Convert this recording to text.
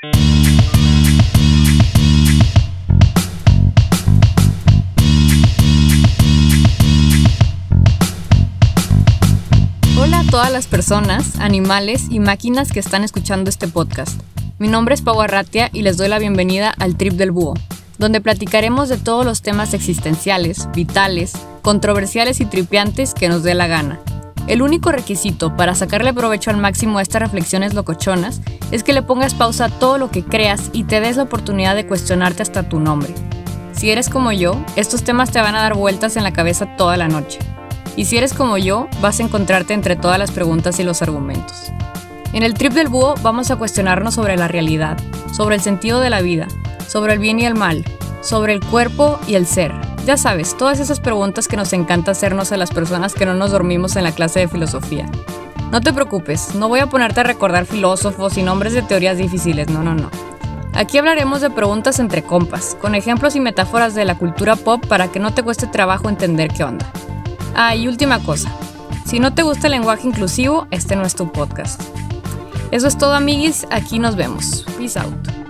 Hola a todas las personas, animales y máquinas que están escuchando este podcast. Mi nombre es Pau Arratia y les doy la bienvenida al Trip del Búho, donde platicaremos de todos los temas existenciales, vitales, controversiales y tripiantes que nos dé la gana. El único requisito para sacarle provecho al máximo a estas reflexiones locochonas es que le pongas pausa a todo lo que creas y te des la oportunidad de cuestionarte hasta tu nombre. Si eres como yo, estos temas te van a dar vueltas en la cabeza toda la noche. Y si eres como yo, vas a encontrarte entre todas las preguntas y los argumentos. En el trip del búho vamos a cuestionarnos sobre la realidad, sobre el sentido de la vida, sobre el bien y el mal, sobre el cuerpo y el ser. Ya sabes, todas esas preguntas que nos encanta hacernos a las personas que no nos dormimos en la clase de filosofía. No te preocupes, no voy a ponerte a recordar filósofos y nombres de teorías difíciles, no, no, no. Aquí hablaremos de preguntas entre compas, con ejemplos y metáforas de la cultura pop para que no te cueste trabajo entender qué onda. Ah, y última cosa. Si no te gusta el lenguaje inclusivo, este no es tu podcast. Eso es todo, amiguis. Aquí nos vemos. Peace out.